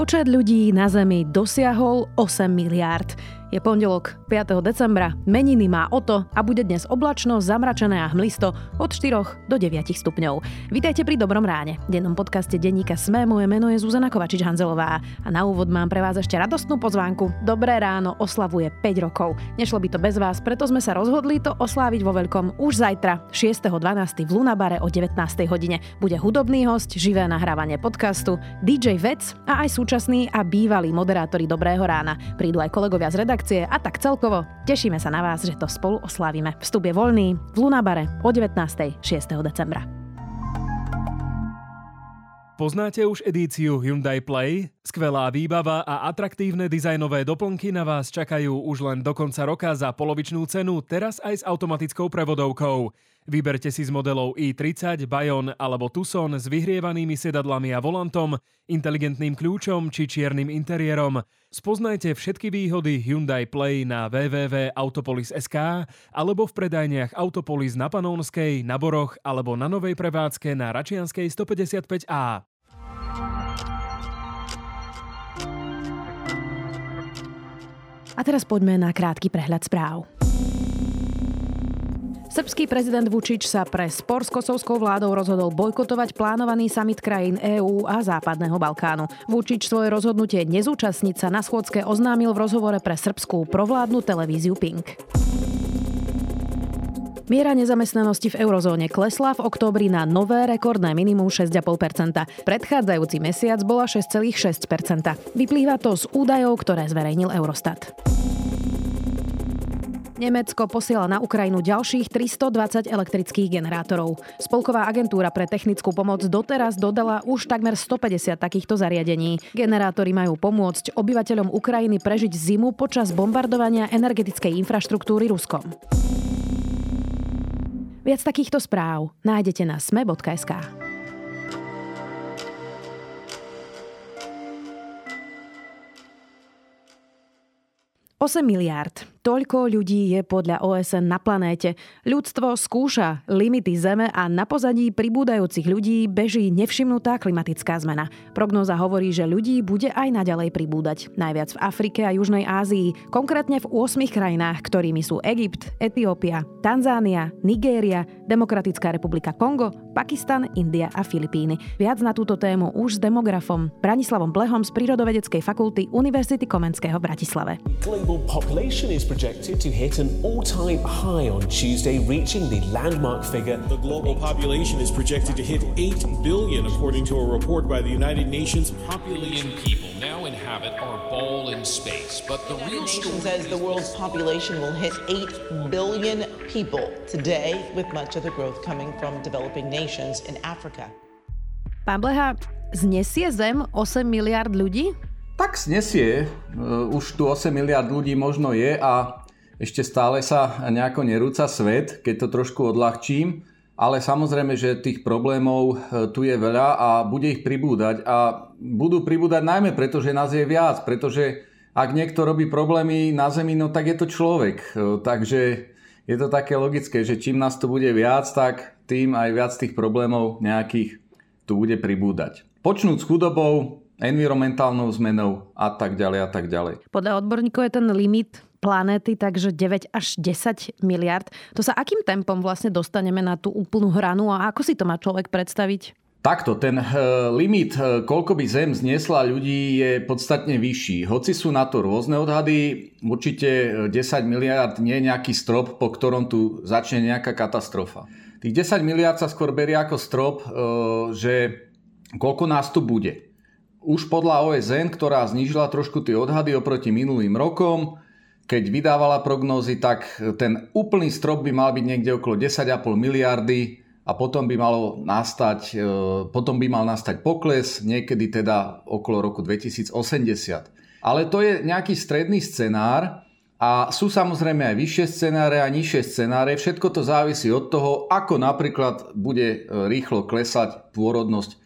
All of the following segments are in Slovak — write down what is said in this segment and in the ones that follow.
Počet ľudí na Zemi dosiahol 8 miliárd. Je pondelok 5. decembra, meniny má Oto a bude dnes oblačno, zamračené a hmlisto od 4 do 9 stupňov. Vítajte pri Dobrom ráne. V dennom podcaste denníka Sme moje meno je Zuzana Kovačič-Hanzelová a na úvod mám pre vás ešte radostnú pozvánku. Dobré ráno oslavuje 5 rokov. Nešlo by to bez vás, preto sme sa rozhodli to osláviť vo veľkom už zajtra, 6.12. v Lunabare o 19. hodine. Bude hudobný host, živé nahrávanie podcastu, DJ Vec a aj súčasný a bývalý moderátori Dobrého rána. Prídu aj kolegovia z redakcie redakcie a tak celkovo tešíme sa na vás, že to spolu oslávime. Vstup je voľný v Lunabare o 19. 6. decembra. Poznáte už edíciu Hyundai Play? Skvelá výbava a atraktívne dizajnové doplnky na vás čakajú už len do konca roka za polovičnú cenu, teraz aj s automatickou prevodovkou. Vyberte si z modelov i30, Bayon alebo Tucson s vyhrievanými sedadlami a volantom, inteligentným kľúčom či čiernym interiérom. Spoznajte všetky výhody Hyundai Play na www.autopolis.sk alebo v predajniach Autopolis na Panónskej, na Boroch alebo na novej prevádzke na Račianskej 155A. A teraz poďme na krátky prehľad správ. Srbský prezident Vučič sa pre spor s kosovskou vládou rozhodol bojkotovať plánovaný summit krajín EÚ a Západného Balkánu. Vučič svoje rozhodnutie nezúčastniť sa na schôdzke oznámil v rozhovore pre srbskú provládnu televíziu Pink. Miera nezamestnanosti v eurozóne klesla v októbri na nové rekordné minimum 6,5%. Predchádzajúci mesiac bola 6,6%. Vyplýva to z údajov, ktoré zverejnil Eurostat. Nemecko posiela na Ukrajinu ďalších 320 elektrických generátorov. Spolková agentúra pre technickú pomoc doteraz dodala už takmer 150 takýchto zariadení. Generátory majú pomôcť obyvateľom Ukrajiny prežiť zimu počas bombardovania energetickej infraštruktúry Ruskom. Viac takýchto správ nájdete na sme.sk. 8 miliárd. Toľko ľudí je podľa OSN na planéte. Ľudstvo skúša limity Zeme a na pozadí pribúdajúcich ľudí beží nevšimnutá klimatická zmena. Prognoza hovorí, že ľudí bude aj naďalej pribúdať. Najviac v Afrike a Južnej Ázii, konkrétne v 8 krajinách, ktorými sú Egypt, Etiópia, Tanzánia, Nigéria, Demokratická republika Kongo, Pakistan, India a Filipíny. Viac na túto tému už s demografom Branislavom Blehom z Prírodovedeckej fakulty Univerzity Komenského v Bratislave. Global population is projected to hit an all-time high on Tuesday, reaching the landmark figure. The global population is projected to hit 8 billion, according to a report by the United Nations. Billion people now inhabit our ball in space, but the real story says the world's population will hit 8 billion people today, with much of the growth coming from developing nations in Africa. Pán Bleha, znesie Zem 8 miliard ľudí? Tak snesie. Uh, už tu 8 miliard ľudí možno je a ešte stále sa nejako nerúca svet, keď to trošku odľahčím. Ale samozrejme, že tých problémov uh, tu je veľa a bude ich pribúdať. A budú pribúdať najmä preto, že nás je viac. Pretože ak niekto robí problémy na Zemi, no tak je to človek. Uh, takže je to také logické, že čím nás tu bude viac, tak tým aj viac tých problémov nejakých tu bude pribúdať. Počnúť s chudobou, environmentálnou zmenou a tak ďalej a tak ďalej. Podľa odborníkov je ten limit planéty, takže 9 až 10 miliard. To sa akým tempom vlastne dostaneme na tú úplnú hranu a ako si to má človek predstaviť? Takto, ten e, limit, e, koľko by Zem zniesla ľudí, je podstatne vyšší. Hoci sú na to rôzne odhady, určite 10 e, miliard nie je nejaký strop, po ktorom tu začne nejaká katastrofa. Tých 10 miliard sa skôr berie ako strop, že koľko nás tu bude. Už podľa OSN, ktorá znížila trošku tie odhady oproti minulým rokom, keď vydávala prognózy, tak ten úplný strop by mal byť niekde okolo 10,5 miliardy a potom by, malo nastať, e, potom by mal nastať pokles, niekedy teda okolo roku 2080. Ale to je nejaký stredný scenár a sú samozrejme aj vyššie scenáre a nižšie scenáre. Všetko to závisí od toho, ako napríklad bude e, rýchlo klesať pôrodnosť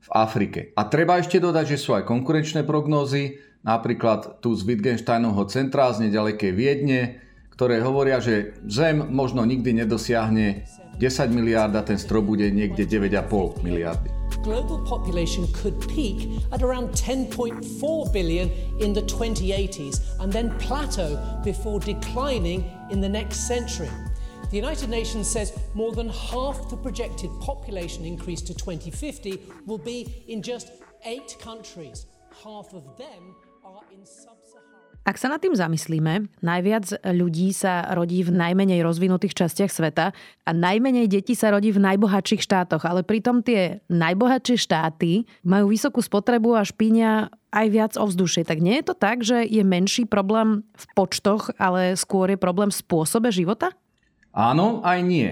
v Afrike. A treba ešte dodať, že sú aj konkurenčné prognózy, napríklad tu z Wittgensteinovho centra z nedalekej Viedne, ktoré hovoria, že Zem možno nikdy nedosiahne 10 miliárd a ten strop bude niekde 9,5 miliardy. global population could peak at around 10.4 billion in the 2080s and then plateau before declining in the next century. The United Nations says more than half the projected population increase to 2050 will be in just eight countries. Half of them are in sub Ak sa nad tým zamyslíme, najviac ľudí sa rodí v najmenej rozvinutých častiach sveta a najmenej detí sa rodí v najbohatších štátoch, ale pritom tie najbohatšie štáty majú vysokú spotrebu a špínia aj viac ovzdušie. Tak nie je to tak, že je menší problém v počtoch, ale skôr je problém v spôsobe života? Áno, aj nie.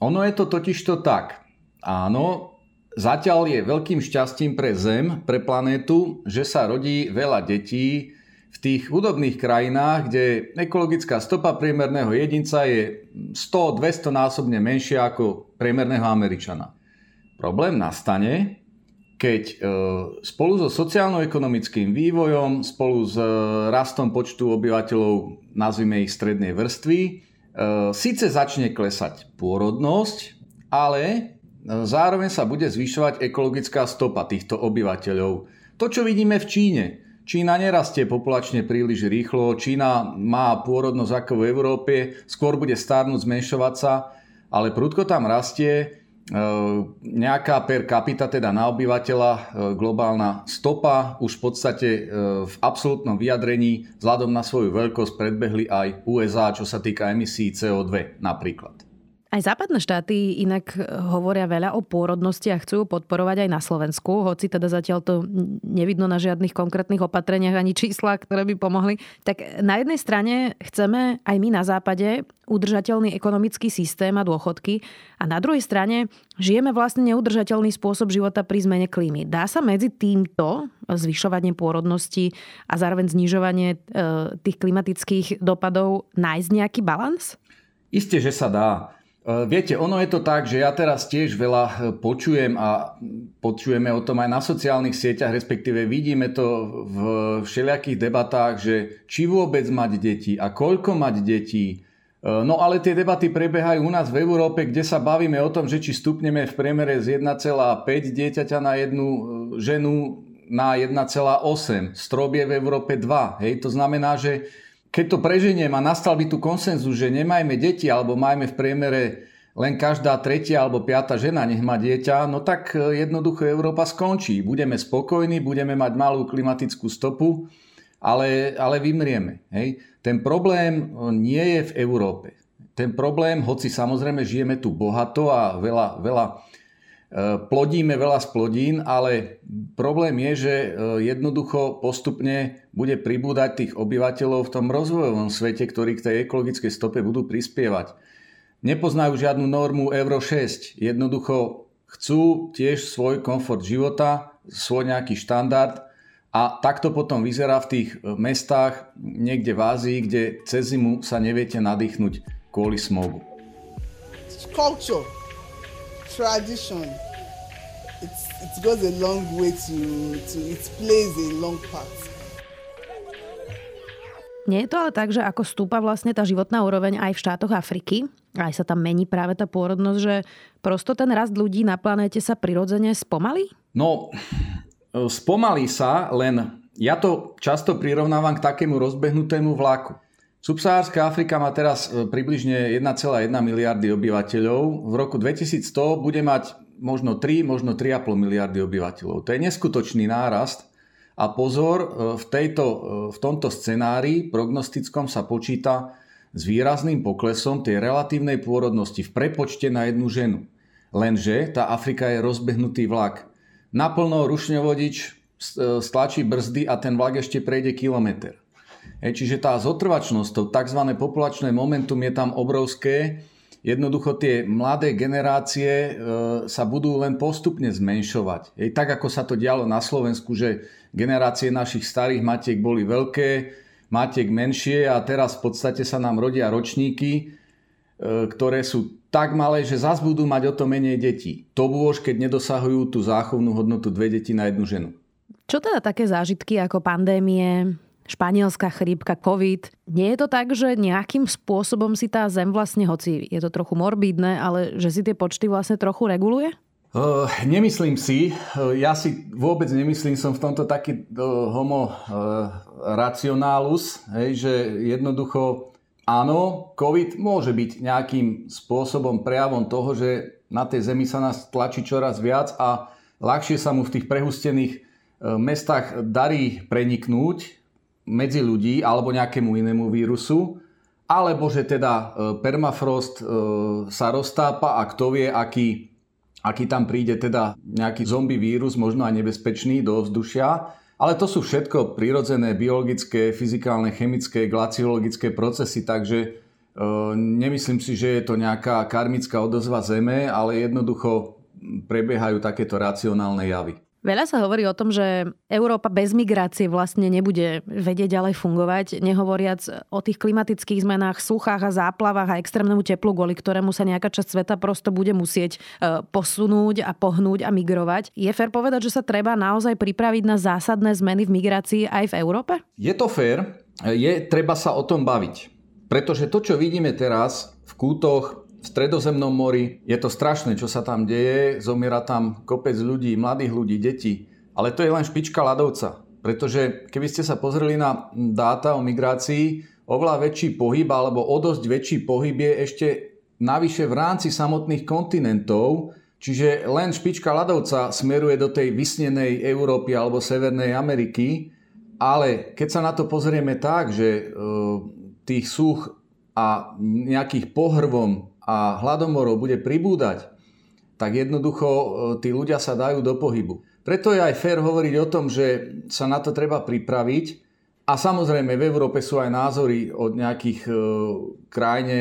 Ono je to totižto tak. Áno, zatiaľ je veľkým šťastím pre Zem, pre planétu, že sa rodí veľa detí, v tých hudobných krajinách, kde ekologická stopa priemerného jedinca je 100-200 násobne menšia ako priemerného Američana. Problém nastane, keď e, spolu so sociálno-ekonomickým vývojom, spolu s e, rastom počtu obyvateľov, nazvime ich strednej vrstvy, síce začne klesať pôrodnosť, ale zároveň sa bude zvyšovať ekologická stopa týchto obyvateľov. To, čo vidíme v Číne. Čína nerastie populačne príliš rýchlo, Čína má pôrodnosť ako v Európe, skôr bude starnúť, zmenšovať sa, ale prudko tam rastie e, nejaká per capita, teda na obyvateľa, e, globálna stopa už v podstate e, v absolútnom vyjadrení vzhľadom na svoju veľkosť predbehli aj USA, čo sa týka emisí CO2 napríklad. Aj západné štáty inak hovoria veľa o pôrodnosti a chcú ju podporovať aj na Slovensku, hoci teda zatiaľ to nevidno na žiadnych konkrétnych opatreniach ani čísla, ktoré by pomohli. Tak na jednej strane chceme aj my na západe udržateľný ekonomický systém a dôchodky a na druhej strane žijeme vlastne neudržateľný spôsob života pri zmene klímy. Dá sa medzi týmto zvyšovanie pôrodnosti a zároveň znižovanie e, tých klimatických dopadov nájsť nejaký balans? Isté, že sa dá. E, viete, ono je to tak, že ja teraz tiež veľa e, počujem a počujeme o tom aj na sociálnych sieťach, respektíve vidíme to v všelijakých debatách, že či vôbec mať deti a koľko mať detí. E, no ale tie debaty prebiehajú u nás v Európe, kde sa bavíme o tom, že či stupneme v priemere z 1,5 dieťaťa na jednu ženu na 1,8. Strop je v Európe 2. Hej? To znamená, že keď to preženiem a nastal by tu konsenzus, že nemajme deti alebo majme v priemere len každá tretia alebo piata žena nech má dieťa, no tak e, jednoducho Európa skončí. Budeme spokojní, budeme mať malú klimatickú stopu, ale, ale vymrieme. Hej. Ten problém e, nie je v Európe. Ten problém, hoci samozrejme žijeme tu bohato a veľa, veľa plodíme veľa splodín, ale problém je, že e, jednoducho postupne bude pribúdať tých obyvateľov v tom rozvojovom svete, ktorí k tej ekologickej stope budú prispievať. Nepoznajú žiadnu normu Euro 6. Jednoducho chcú tiež svoj komfort života, svoj nejaký štandard a takto potom vyzerá v tých e, mestách niekde v Ázii, kde cez zimu sa neviete nadýchnuť kvôli smogu. Culture tradition it's, it goes a long way to, to it plays a long part. Nie je to ale tak, že ako stúpa vlastne tá životná úroveň aj v štátoch Afriky, aj sa tam mení práve tá pôrodnosť, že prosto ten rast ľudí na planéte sa prirodzene spomalí? No, spomalí sa, len ja to často prirovnávam k takému rozbehnutému vlaku. Subsahárska Afrika má teraz e, približne 1,1 miliardy obyvateľov. V roku 2100 bude mať možno 3, možno 3,5 miliardy obyvateľov. To je neskutočný nárast. A pozor, e, v, tejto, e, v tomto scenári prognostickom sa počíta s výrazným poklesom tej relatívnej pôrodnosti v prepočte na jednu ženu. Lenže tá Afrika je rozbehnutý vlak. Naplno rušňovodič stlačí brzdy a ten vlak ešte prejde kilometr. Čiže tá zotrvačnosť, to tzv. populačné momentum je tam obrovské. Jednoducho tie mladé generácie e, sa budú len postupne zmenšovať. Ej, tak ako sa to dialo na Slovensku, že generácie našich starých matiek boli veľké, matiek menšie a teraz v podstate sa nám rodia ročníky, e, ktoré sú tak malé, že zas budú mať o to menej detí. To už, keď nedosahujú tú záchovnú hodnotu dve deti na jednu ženu. Čo teda také zážitky ako pandémie, španielská chrípka, COVID. Nie je to tak, že nejakým spôsobom si tá zem vlastne, hoci je to trochu morbidné, ale že si tie počty vlastne trochu reguluje? Uh, nemyslím si, ja si vôbec nemyslím, som v tomto taký uh, homo uh, rationálus, hej, že jednoducho áno, COVID môže byť nejakým spôsobom prejavom toho, že na tej zemi sa nás tlačí čoraz viac a ľahšie sa mu v tých prehustených mestách darí preniknúť medzi ľudí alebo nejakému inému vírusu, alebo že teda uh, permafrost uh, sa roztápa a kto vie, aký aký tam príde teda nejaký zombie vírus, možno aj nebezpečný do vzdušia. Ale to sú všetko prirodzené biologické, fyzikálne, chemické, glaciologické procesy, takže e, nemyslím si, že je to nejaká karmická odozva Zeme, ale jednoducho prebiehajú takéto racionálne javy. Veľa sa hovorí o tom, že Európa bez migrácie vlastne nebude vedieť ďalej fungovať, nehovoriac o tých klimatických zmenách, suchách a záplavách a extrémnemu teplu, kvôli ktorému sa nejaká časť sveta prosto bude musieť e, posunúť a pohnúť a migrovať. Je fér povedať, že sa treba naozaj pripraviť na zásadné zmeny v migrácii aj v Európe? Je to fér, je treba sa o tom baviť. Pretože to, čo vidíme teraz v kútoch v stredozemnom mori. Je to strašné, čo sa tam deje. Zomiera tam kopec ľudí, mladých ľudí, detí. Ale to je len špička ľadovca. Pretože keby ste sa pozreli na dáta o migrácii, oveľa väčší pohyb alebo o dosť väčší pohyb je ešte navyše v rámci samotných kontinentov, čiže len špička ľadovca smeruje do tej vysnenej Európy alebo Severnej Ameriky, ale keď sa na to pozrieme tak, že e, tých súch a nejakých pohrvom a hladomorov bude pribúdať, tak jednoducho e, tí ľudia sa dajú do pohybu. Preto je aj fér hovoriť o tom, že sa na to treba pripraviť. A samozrejme v Európe sú aj názory od nejakých e, krajne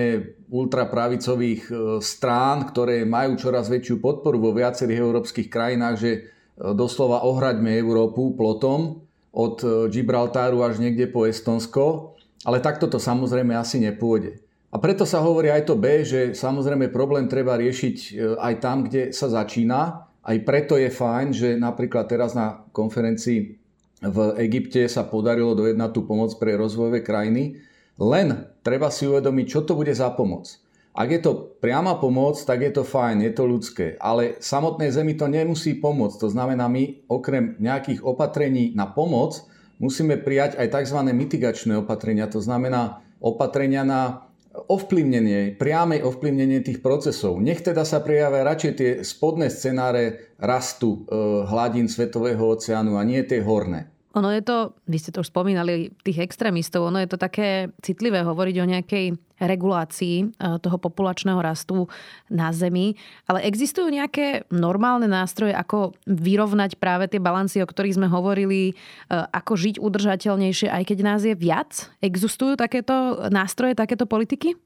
ultrapravicových e, strán, ktoré majú čoraz väčšiu podporu vo viacerých európskych krajinách, že doslova ohraďme Európu plotom od Gibraltáru až niekde po Estonsko. Ale takto to samozrejme asi nepôjde. A preto sa hovorí aj to B, že samozrejme problém treba riešiť e, aj tam, kde sa začína. Aj preto je fajn, že napríklad teraz na konferencii v Egypte sa podarilo dojednať tú pomoc pre rozvojové krajiny. Len treba si uvedomiť, čo to bude za pomoc. Ak je to priama pomoc, tak je to fajn, je to ľudské. Ale samotnej zemi to nemusí pomôcť. To znamená, my okrem nejakých opatrení na pomoc musíme prijať aj tzv. mitigačné opatrenia. To znamená opatrenia na ovplyvnenie, priame ovplyvnenie tých procesov. Nech teda sa prejavia radšej tie spodné scenáre rastu e, hladín Svetového oceánu a nie tie horné. Ono je to, vy ste to už spomínali, tých extrémistov, ono je to také citlivé hovoriť o nejakej regulácii e, toho populačného rastu na Zemi, ale existujú nejaké normálne nástroje, ako vyrovnať práve tie balancie, o ktorých sme hovorili, e, ako žiť udržateľnejšie, aj keď nás je viac? Existujú takéto nástroje, takéto politiky?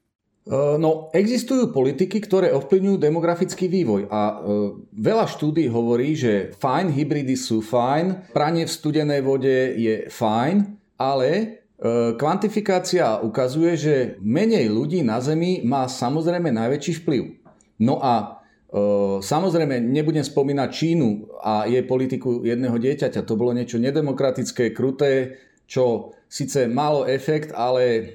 E, no, existujú politiky, ktoré ovplyvňujú demografický vývoj a e, veľa štúdí hovorí, že fajn, hybridy sú fajn, pranie v studenej vode je fajn, ale e, kvantifikácia ukazuje, že menej ľudí na Zemi má samozrejme najväčší vplyv. No a e, samozrejme nebudem spomínať Čínu a jej politiku jedného dieťaťa. To bolo niečo nedemokratické, kruté, čo síce malo efekt, ale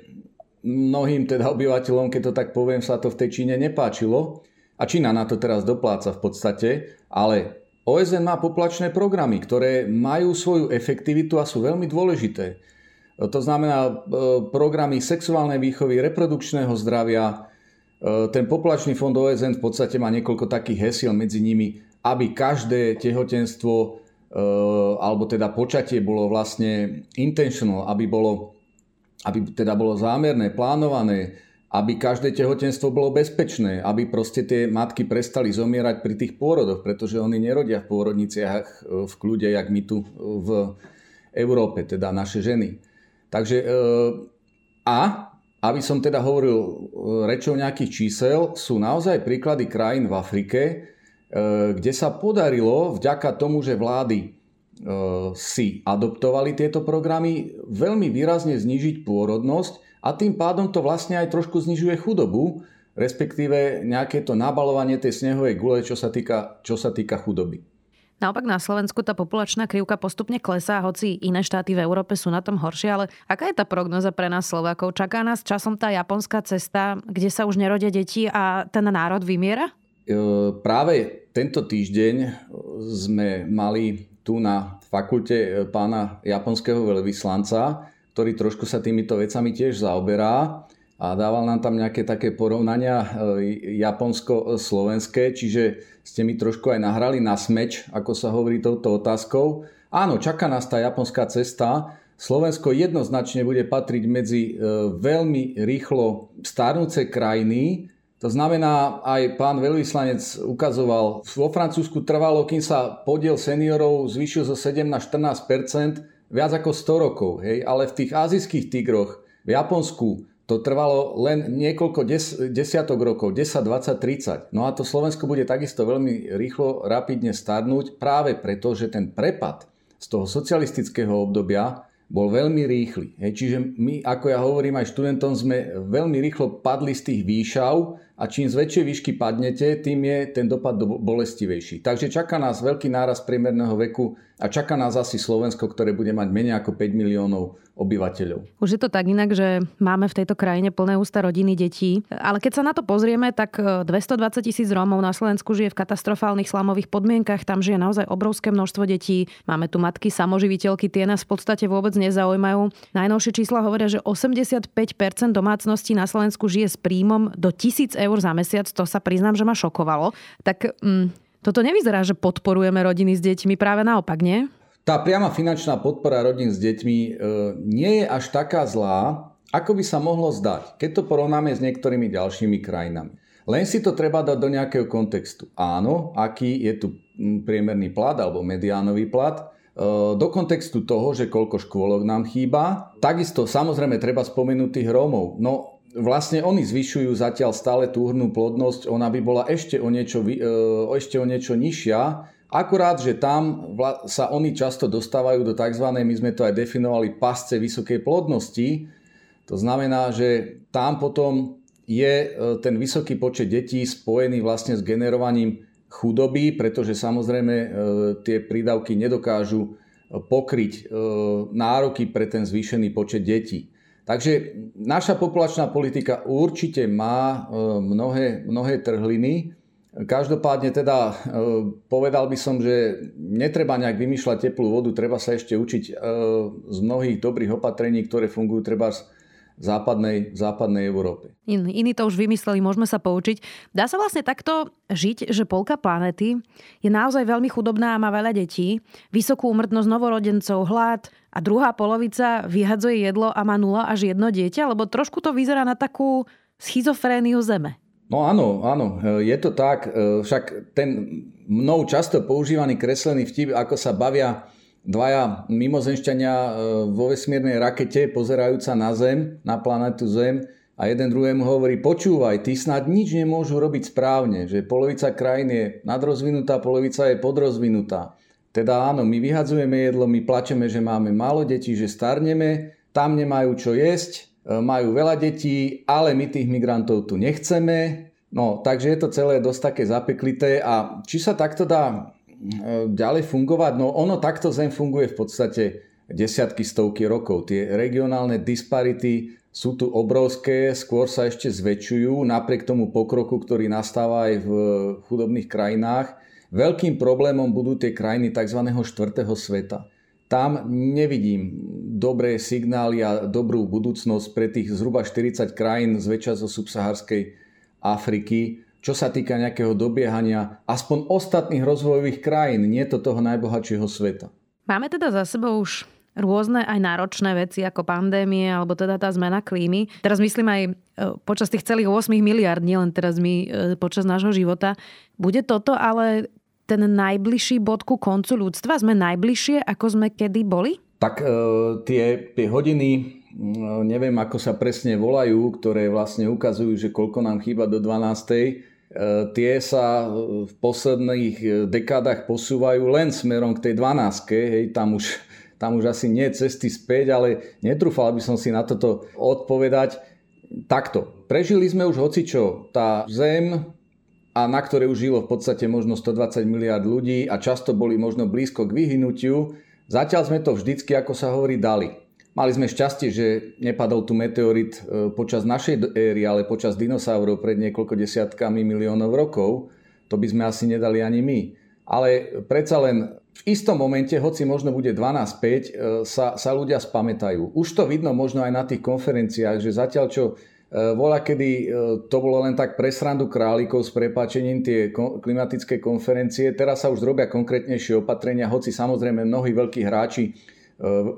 mnohým teda obyvateľom, keď to tak poviem, sa to v tej Číne nepáčilo. A Čína na to teraz dopláca v podstate, ale OSN má poplačné programy, ktoré majú svoju efektivitu a sú veľmi dôležité. To znamená e, programy sexuálnej výchovy, reprodukčného zdravia. E, ten poplačný fond OSN v podstate má niekoľko takých hesiel medzi nimi, aby každé tehotenstvo e, alebo teda počatie bolo vlastne intentional, aby bolo aby teda bolo zámerné, plánované, aby každé tehotenstvo bolo bezpečné, aby proste tie matky prestali zomierať pri tých pôrodoch, pretože oni nerodia v pôrodniciach e, v kľude, jak my tu v Európe, teda naše ženy. Takže e, a aby som teda hovoril e, rečou nejakých čísel, sú naozaj príklady krajín v Afrike, kde sa podarilo vďaka tomu, že vlády E, si adoptovali tieto programy, veľmi výrazne znižiť pôrodnosť a tým pádom to vlastne aj trošku znižuje chudobu, respektíve nejaké to nabalovanie tej snehovej gule, čo sa týka, čo sa týka chudoby. Naopak na Slovensku tá populačná krivka postupne klesá, hoci iné štáty v Európe sú na tom horšie, ale aká je tá prognoza pre nás Slovákov? Čaká nás časom tá japonská cesta, kde sa už nerodia deti a ten národ vymiera? E, práve tento týždeň sme mali tu na fakulte pána japonského veľvyslanca, ktorý trošku sa týmito vecami tiež zaoberá a dával nám tam nejaké také porovnania japonsko-slovenské, čiže ste mi trošku aj nahrali na smeč, ako sa hovorí touto otázkou. Áno, čaká nás tá japonská cesta. Slovensko jednoznačne bude patriť medzi e, veľmi rýchlo starnúce krajiny. To znamená, aj pán veľvyslanec ukazoval, vo Francúzsku trvalo, kým sa podiel seniorov zvýšil zo 7 na 14% viac ako 100 rokov. Hej? Ale v tých azijských tigroch, v Japonsku, to trvalo len niekoľko des, desiatok rokov, 10, 20, 30. No a to Slovensko bude takisto veľmi rýchlo, rapidne starnúť práve preto, že ten prepad z toho socialistického obdobia bol veľmi rýchly. Hej, čiže my, ako ja hovorím aj študentom, sme veľmi rýchlo padli z tých výšav a čím z väčšej výšky padnete, tým je ten dopad bolestivejší. Takže čaká nás veľký náraz priemerného veku a čaká nás asi Slovensko, ktoré bude mať menej ako 5 miliónov obyvateľov. Už je to tak inak, že máme v tejto krajine plné ústa rodiny detí. Ale keď sa na to pozrieme, tak 220 e, tisíc Rómov na Slovensku žije v katastrofálnych slamových podmienkach. Tam žije naozaj obrovské množstvo detí. Máme tu matky samoživiteľky, tie nás v podstate vôbec nezaujímajú. Najnovšie čísla hovoria, že 85% domácností na Slovensku žije s príjmom do 1000 eur za mesiac. To sa priznám, že ma šokovalo. Tak mm, toto nevyzerá, že podporujeme rodiny s deťmi, práve naopak, nie? Tá priama finančná podpora rodín s deťmi e, nie je až taká zlá, ako by sa mohlo zdať, keď to porovnáme s niektorými ďalšími krajinami. Len si to treba dať do nejakého kontextu. Áno, aký je tu priemerný plat alebo mediánový plat, e, do kontextu toho, že koľko škôlok nám chýba. Takisto samozrejme treba spomenúť tých Rómov. No vlastne oni zvyšujú zatiaľ stále tú hrnú plodnosť, ona by bola ešte o niečo, e, ešte o niečo nižšia, Akurát, že tam sa oni často dostávajú do tzv. my sme to aj definovali, pasce vysokej plodnosti. To znamená, že tam potom je e, ten vysoký počet detí spojený vlastne s generovaním chudoby, pretože samozrejme e, tie prídavky nedokážu pokryť nároky pre ten zvýšený počet detí. Takže naša populačná politika určite má e, mnohé, mnohé trhliny. Každopádne teda e, povedal by som, že netreba nejak vymýšľať teplú vodu, treba sa ešte učiť e, z mnohých dobrých opatrení, ktoré fungujú treba západnej, západnej Európe. In, iní to už vymysleli, môžeme sa poučiť. Dá sa vlastne takto žiť, že polka planety je naozaj veľmi chudobná a má veľa detí, vysokú úmrtnosť novorodencov, hlad, a druhá polovica vyhadzuje jedlo a má nula až jedno dieťa, lebo trošku to vyzerá na takú schizofréniu zeme. No áno, áno, je to tak. E, však ten mnou často používaný kreslený vtip, ako sa bavia dvaja mimozenšťania e, vo vesmírnej rakete pozerajúca na Zem, na planetu Zem a jeden druhému hovorí, počúvaj, ty snad nič nemôžu robiť správne, že polovica krajín je nadrozvinutá, polovica je podrozvinutá. Teda áno, my vyhadzujeme jedlo, my plačeme, že máme málo detí, že starneme, tam nemajú čo jesť, e, majú veľa detí, ale my tých migrantov tu nechceme. No, takže je to celé dosť také zapeklité a či sa takto dá ďalej fungovať? No ono takto Zem funguje v podstate desiatky, stovky rokov. Tie regionálne disparity sú tu obrovské, skôr sa ešte zväčšujú napriek tomu pokroku, ktorý nastáva aj v chudobných krajinách. Veľkým problémom budú tie krajiny tzv. štvrtého sveta. Tam nevidím dobré signály a dobrú budúcnosť pre tých zhruba 40 krajín zväčša zo subsaharskej Afriky, čo sa týka nejakého dobiehania aspoň ostatných rozvojových krajín, nie to toho najbohatšieho sveta. Máme teda za sebou už rôzne aj náročné veci ako pandémie alebo teda tá zmena klímy. Teraz myslím aj e, počas tých celých 8 miliard, nielen teraz my e, počas nášho života. Bude toto ale ten najbližší bod ku koncu ľudstva? Sme najbližšie, ako sme kedy boli? Tak e, tie, tie hodiny, neviem ako sa presne volajú, ktoré vlastne ukazujú, že koľko nám chýba do 12. E, tie sa v posledných dekádach posúvajú len smerom k tej 12. Hej, tam už, tam už asi nie cesty späť, ale netrúfal by som si na toto odpovedať. Takto. Prežili sme už hocičo. Tá zem a na ktoré už žilo v podstate možno 120 miliard ľudí a často boli možno blízko k vyhnutiu. Zatiaľ sme to vždycky, ako sa hovorí, dali. Mali sme šťastie, že nepadol tu meteorit e, počas našej éry, ale počas dinosaurov pred niekoľko desiatkami miliónov rokov. to by sme asi nedali ani my. Ale predsa len v istom momente, hoci možno bude 12.5, e, sa, sa ľudia spamätajú. Už to vidno možno aj na tých konferenciách, že zatiaľ čo e, Vola, kedy to bolo len tak pre srandu králikov s prepáčením tie klimatické konferencie. Teraz sa už robia konkrétnejšie opatrenia, hoci samozrejme mnohí veľkí hráči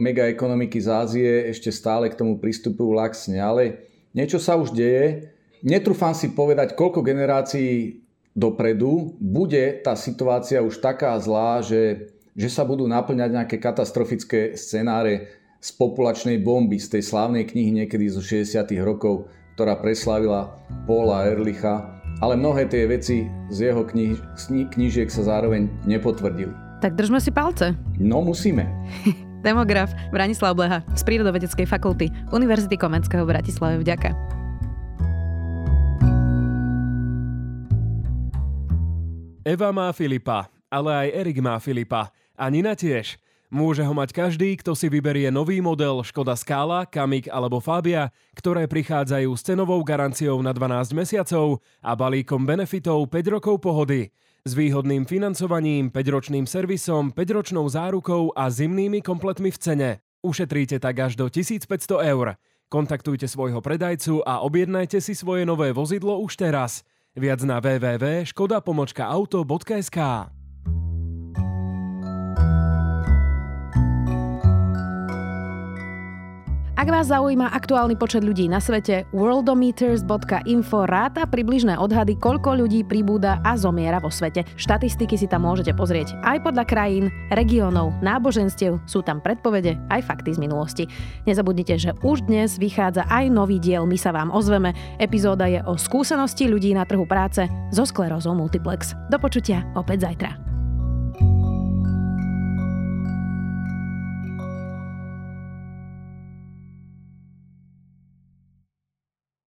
mega ekonomiky z Ázie ešte stále k tomu pristupujú laxne, ale niečo sa už deje. Netrúfam si povedať, koľko generácií dopredu bude tá situácia už taká zlá, že, že sa budú naplňať nejaké katastrofické scenáre z populačnej bomby, z tej slávnej knihy niekedy zo 60. rokov, ktorá preslávila Paula Erlicha, ale mnohé tie veci z jeho knižiek sa zároveň nepotvrdili. Tak držme si palce. No musíme. Demograf Branislav Bleha z Prírodovedeckej fakulty Univerzity Komenského v Bratislave. Vďaka. Eva má Filipa, ale aj Erik má Filipa. A Nina tiež. Môže ho mať každý, kto si vyberie nový model Škoda Scala, Kamik alebo Fabia, ktoré prichádzajú s cenovou garanciou na 12 mesiacov a balíkom benefitov 5 rokov pohody. S výhodným financovaním, 5-ročným servisom, 5-ročnou zárukou a zimnými kompletmi v cene. Ušetríte tak až do 1500 eur. Kontaktujte svojho predajcu a objednajte si svoje nové vozidlo už teraz. Viac na www.škoda-auto.sk Ak vás zaujíma aktuálny počet ľudí na svete, worldometers.info ráta približné odhady, koľko ľudí pribúda a zomiera vo svete. Štatistiky si tam môžete pozrieť aj podľa krajín, regiónov, náboženstiev, sú tam predpovede aj fakty z minulosti. Nezabudnite, že už dnes vychádza aj nový diel My sa vám ozveme. Epizóda je o skúsenosti ľudí na trhu práce so sklerózou multiplex. Do počutia opäť zajtra.